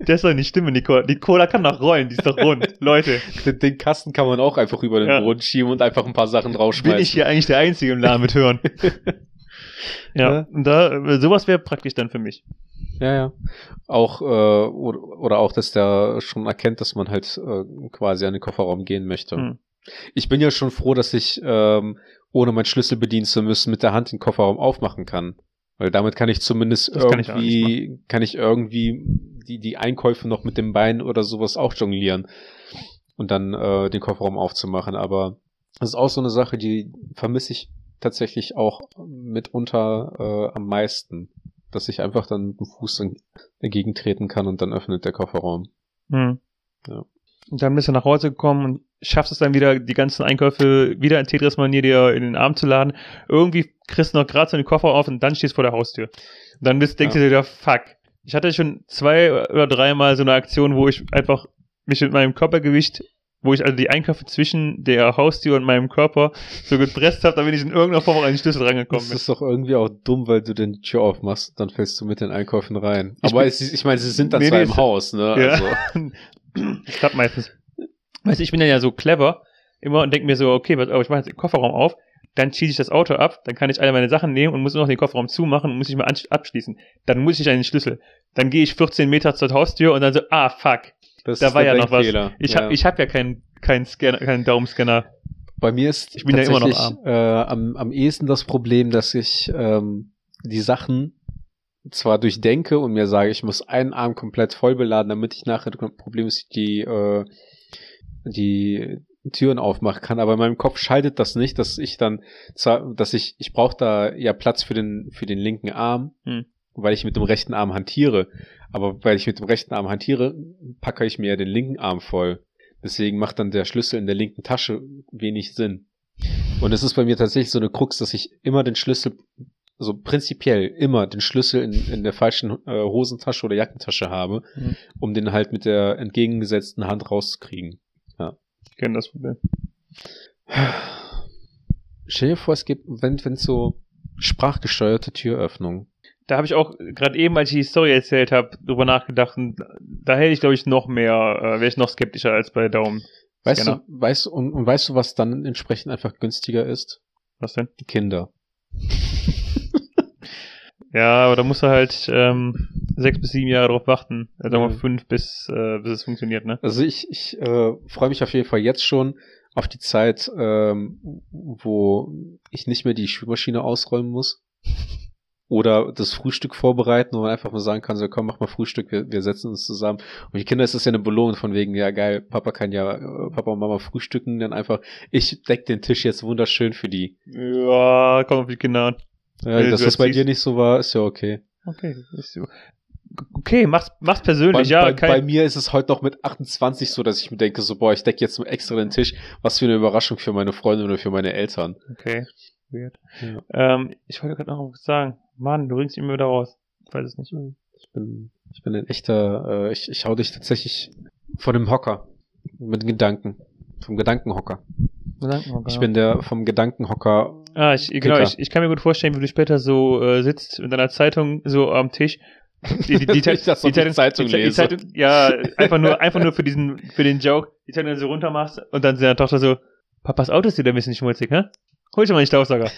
Das soll nicht stimmen, die Cola. Die Cola kann doch rollen, die ist doch rund. Leute, Den, den Kasten kann man auch einfach über den Ja. Boden schieben und einfach ein paar Sachen bin draufschmeißen. ich hier eigentlich der Einzige im Laden mit hören. ja, Ja. und da, sowas wäre praktisch dann für mich. Ja, ja. Auch, äh, oder, oder auch, dass der schon erkennt, dass man halt äh, quasi an den Kofferraum gehen möchte. Hm. Ich bin ja schon froh, dass ich, ähm, ohne meinen Schlüssel bedienen zu müssen, mit der Hand den Kofferraum aufmachen kann. Weil damit kann ich zumindest Das kann ich irgendwie, kann ich, irgendwie die, die Einkäufe noch mit dem Bein oder sowas auch jonglieren. Und dann äh, den Kofferraum aufzumachen. Aber das ist auch so eine Sache, die vermisse ich tatsächlich auch mitunter äh, am meisten. Dass ich einfach dann mit dem Fuß dann dagegen treten kann und dann öffnet der Kofferraum. Hm. Ja. Und dann bist du nach Hause gekommen und schaffst es dann wieder, die ganzen Einkäufe wieder in Tetris-Manier dir in den Arm zu laden. Irgendwie kriegst du noch gerade so den Koffer auf und dann stehst du vor der Haustür. Und dann bist, denkst Ja. du dir wieder, fuck. Ich hatte schon zwei oder dreimal so eine Aktion, wo ich einfach mich mit meinem Körpergewicht, wo ich also die Einkäufe zwischen der Haustür und meinem Körper so gepresst habe, damit ich in irgendeiner Form an den Schlüssel rangekommen Das bin. ist doch irgendwie auch dumm, weil du den Tür aufmachst dann fällst du mit den Einkäufen rein. Ich Aber es, ich meine, sie sind dann Nee, zwar nee, im Haus, ne? Ja. Also, Das klappt meistens. Weißt du, ich bin dann ja so clever immer und denke mir so, okay, was, ich mache jetzt den Kofferraum auf, dann schieße ich das Auto ab, dann kann ich alle meine Sachen nehmen und muss nur noch den Kofferraum zumachen und muss ich mal abschließen. Dann muss ich einen Schlüssel. Dann gehe ich 14 Meter zur Haustür und dann so, ah, fuck, das da war ja noch was. Ich ja. habe hab ja keinen keinen Scanner, keinen Daumenscanner. Bei mir ist Ich bin ja immer noch tatsächlich äh, am, am ehesten das Problem, dass ich ähm, die Sachen zwar durchdenke und mir sage, ich muss einen Arm komplett voll beladen, damit ich nachher das Problem ist, die äh, die Türen aufmachen kann, aber in meinem Kopf schaltet das nicht, dass ich dann zwar, dass ich ich brauche da ja Platz für den für den linken Arm, Hm. Weil ich mit dem rechten Arm hantiere, aber weil ich mit dem rechten Arm hantiere, packe ich mir ja den linken Arm voll. Deswegen macht dann der Schlüssel in der linken Tasche wenig Sinn. Und es ist bei mir tatsächlich so eine Krux, dass ich immer den Schlüssel, also prinzipiell immer den Schlüssel in, in der falschen äh, Hosentasche oder Jackentasche habe, Mhm. um den halt mit der entgegengesetzten Hand rauszukriegen. Ich kenne das Problem. Stell dir vor, es gibt, wenn es so sprachgesteuerte Türöffnungen. Da habe ich auch gerade eben, als ich die Story erzählt habe, drüber nachgedacht und da hätte ich, glaube ich, noch mehr, äh, wäre ich noch skeptischer als bei Daumen. Weißt du, weißt und, und weißt du, was dann entsprechend einfach günstiger ist? Was denn? Die Kinder. Ja, aber da musst du halt ähm, sechs bis sieben Jahre drauf warten. Also Mhm. fünf, bis, äh, bis es funktioniert, ne? Also ich, ich äh, freue mich auf jeden Fall jetzt schon auf die Zeit, ähm, wo ich nicht mehr die Spülmaschine ausräumen muss. Oder das Frühstück vorbereiten, wo man einfach mal sagen kann, so komm, mach mal Frühstück, wir, wir setzen uns zusammen. Und die Kinder ist das ja eine Belohnung von wegen, ja geil, Papa kann ja, Papa und Mama frühstücken, dann einfach, ich deck den Tisch jetzt wunderschön für die. Ja, kommt auf die Kinder an. Ja, dass das bei siehst. dir nicht so war, ist ja okay. Okay, ist so. Okay, mach's, mach's persönlich, Bei, ja. bei, kein, bei mir ist es heute noch mit 28 so, dass ich mir denke, so, boah, ich decke jetzt extra den Tisch. Was für eine Überraschung für meine Freunde oder für meine Eltern. Okay, weird. Ja. Ähm, ich wollte gerade noch was sagen. Mann, du bringst ihn immer wieder raus. Ich weiß es nicht. Ich bin, ich bin ein echter, äh, ich, ich hau dich tatsächlich vor dem Hocker. Mit Gedanken. Vom Gedankenhocker. Ich bin der vom Gedankenhocker. Ah, ich, genau, ich, ich kann mir gut vorstellen, wie du später so äh, sitzt mit deiner Zeitung so am Tisch. Die, die, die, Dass ich das auf die Zeitung die lese. Zeitung, ja, einfach nur, einfach nur für diesen, für den Joke, die Zeitung so runter machst und dann seine Tochter so, Papas Auto ist wieder ein bisschen schmutzig, hä? Hol schon mal den Staubsauger.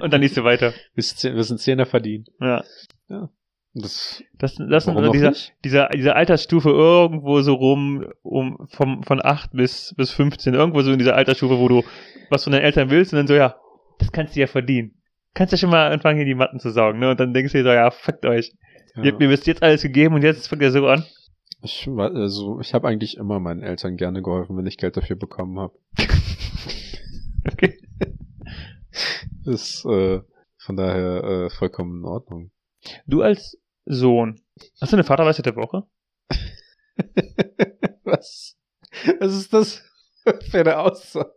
Und dann liest du weiter. Wir sind Zehner verdient. Ja. Das, Das, das sind auch dieser, dieser, dieser Altersstufe irgendwo so rum, um, vom, von 8 bis, bis 15, irgendwo so in dieser Altersstufe, wo du was von deinen Eltern willst und dann so, ja, das kannst du ja verdienen. Kannst ja schon mal anfangen, hier die Matten zu saugen, ne? Und dann denkst du dir so, ja, fuckt euch. Ihr habt mir bis jetzt alles gegeben und jetzt fängt er so an. ich, also, ich habe eigentlich immer meinen Eltern gerne geholfen, wenn ich Geld dafür bekommen habe. Okay. Ist äh, von daher äh, vollkommen in Ordnung. Du als Sohn, hast du eine Vaterweisheit der Woche? Was? Was ist das für eine Aussage?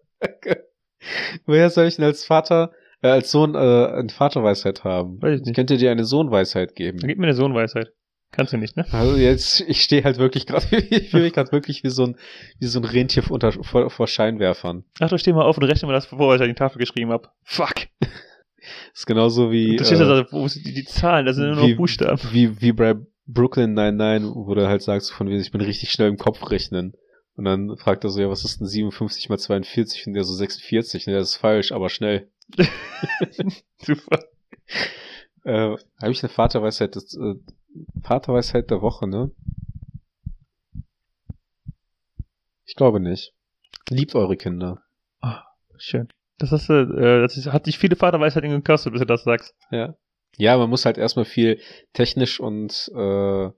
Woher soll ich denn als Vater, äh, als Sohn äh, eine Vaterweisheit haben? Weiß ich Ich nicht. könnte dir eine Sohnweisheit geben. Dann gib mir eine Sohnweisheit. Kannst du nicht, ne? Also jetzt, ich stehe halt wirklich gerade, ich fühle mich gerade wirklich wie so ein, wie so ein Rentier unter, vor, vor Scheinwerfern. Ach, du steh mal auf und rechne mal das vor, was ich an die Tafel geschrieben habe. Fuck. ist genauso wie, Du stehst äh, da, wo sind die, die Zahlen, das sind nur noch wie, Buchstaben. wie, wie bei, Brooklyn 99, wo du halt sagst, von wegen, ich bin richtig schnell im Kopf rechnen. Und dann fragt er so, ja, was ist denn 57 mal 42? Und der so 46. Ne, das ist falsch, aber schnell. Super. Äh, habe ich eine Vaterweisheit, des, äh, Vaterweisheit der Woche, ne? Ich glaube nicht. Liebt eure Kinder. Schön. Das hast du, äh, das ist, hat dich viele Vaterweisheiten gekostet, bis du das sagst. Ja. Ja, man muss halt erstmal viel technisch und äh,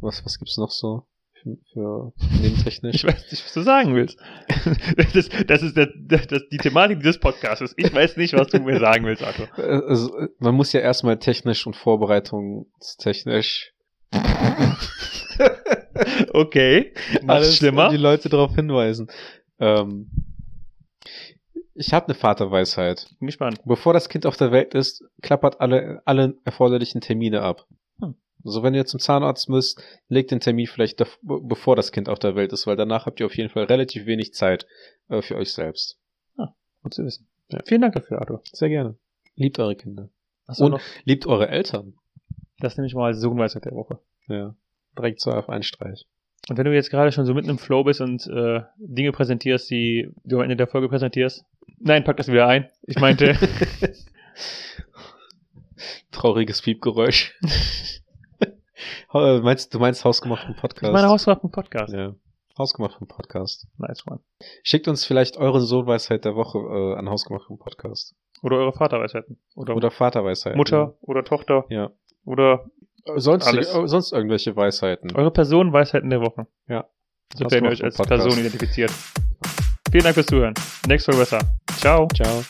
was, was gibt's noch so? Für, für nebentechnisch. Ich weiß nicht, was du sagen willst. Das, das ist der, das, die Thematik dieses Podcasts. Ich weiß nicht, was du mir sagen willst, Arthur. Also, man muss ja erstmal technisch und vorbereitungstechnisch Okay. Alles schlimmer. die Leute darauf hinweisen. Ähm, ich habe eine Vaterweisheit. Bin gespannt. Bevor das Kind auf der Welt ist, klappert alle, alle erforderlichen Termine ab. Hm. Also wenn ihr zum Zahnarzt müsst, legt den Termin vielleicht bevor das Kind auf der Welt ist, weil danach habt ihr auf jeden Fall relativ wenig Zeit äh, für euch selbst. Gut zu wissen. Ja. Vielen Dank dafür, Arthur. Sehr gerne. Liebt eure Kinder. Du Und- noch? Liebt eure Eltern. Das nehme ich mal als Sohnweisheit der Woche. Ja. Direkt so auf einen Streich. Und wenn du jetzt gerade schon so mitten im Flow bist und äh, Dinge präsentierst, die du am Ende der Folge präsentierst. Nein, pack das wieder ein. Ich meinte, Trauriges Piepgeräusch. Äh, meinst, du meinst hausgemachten Podcast? ich meine Hausgemachten Podcast. Ja. Hausgemachten Podcast. Nice one. Schickt uns vielleicht eure Sohnweisheit der Woche äh, an hausgemachten Podcast. Oder eure Vaterweisheiten. Oder, Oder Vaterweisheit. Mutter oder Tochter. Ja. Oder Äh, Sonst, äh, sonst irgendwelche Weisheiten. eure Personenweisheiten der Woche. Ja. So werden ihr euch als Podcast. Person identifiziert. Vielen Dank fürs Zuhören. Nächste Folge besser. Ciao. Ciao.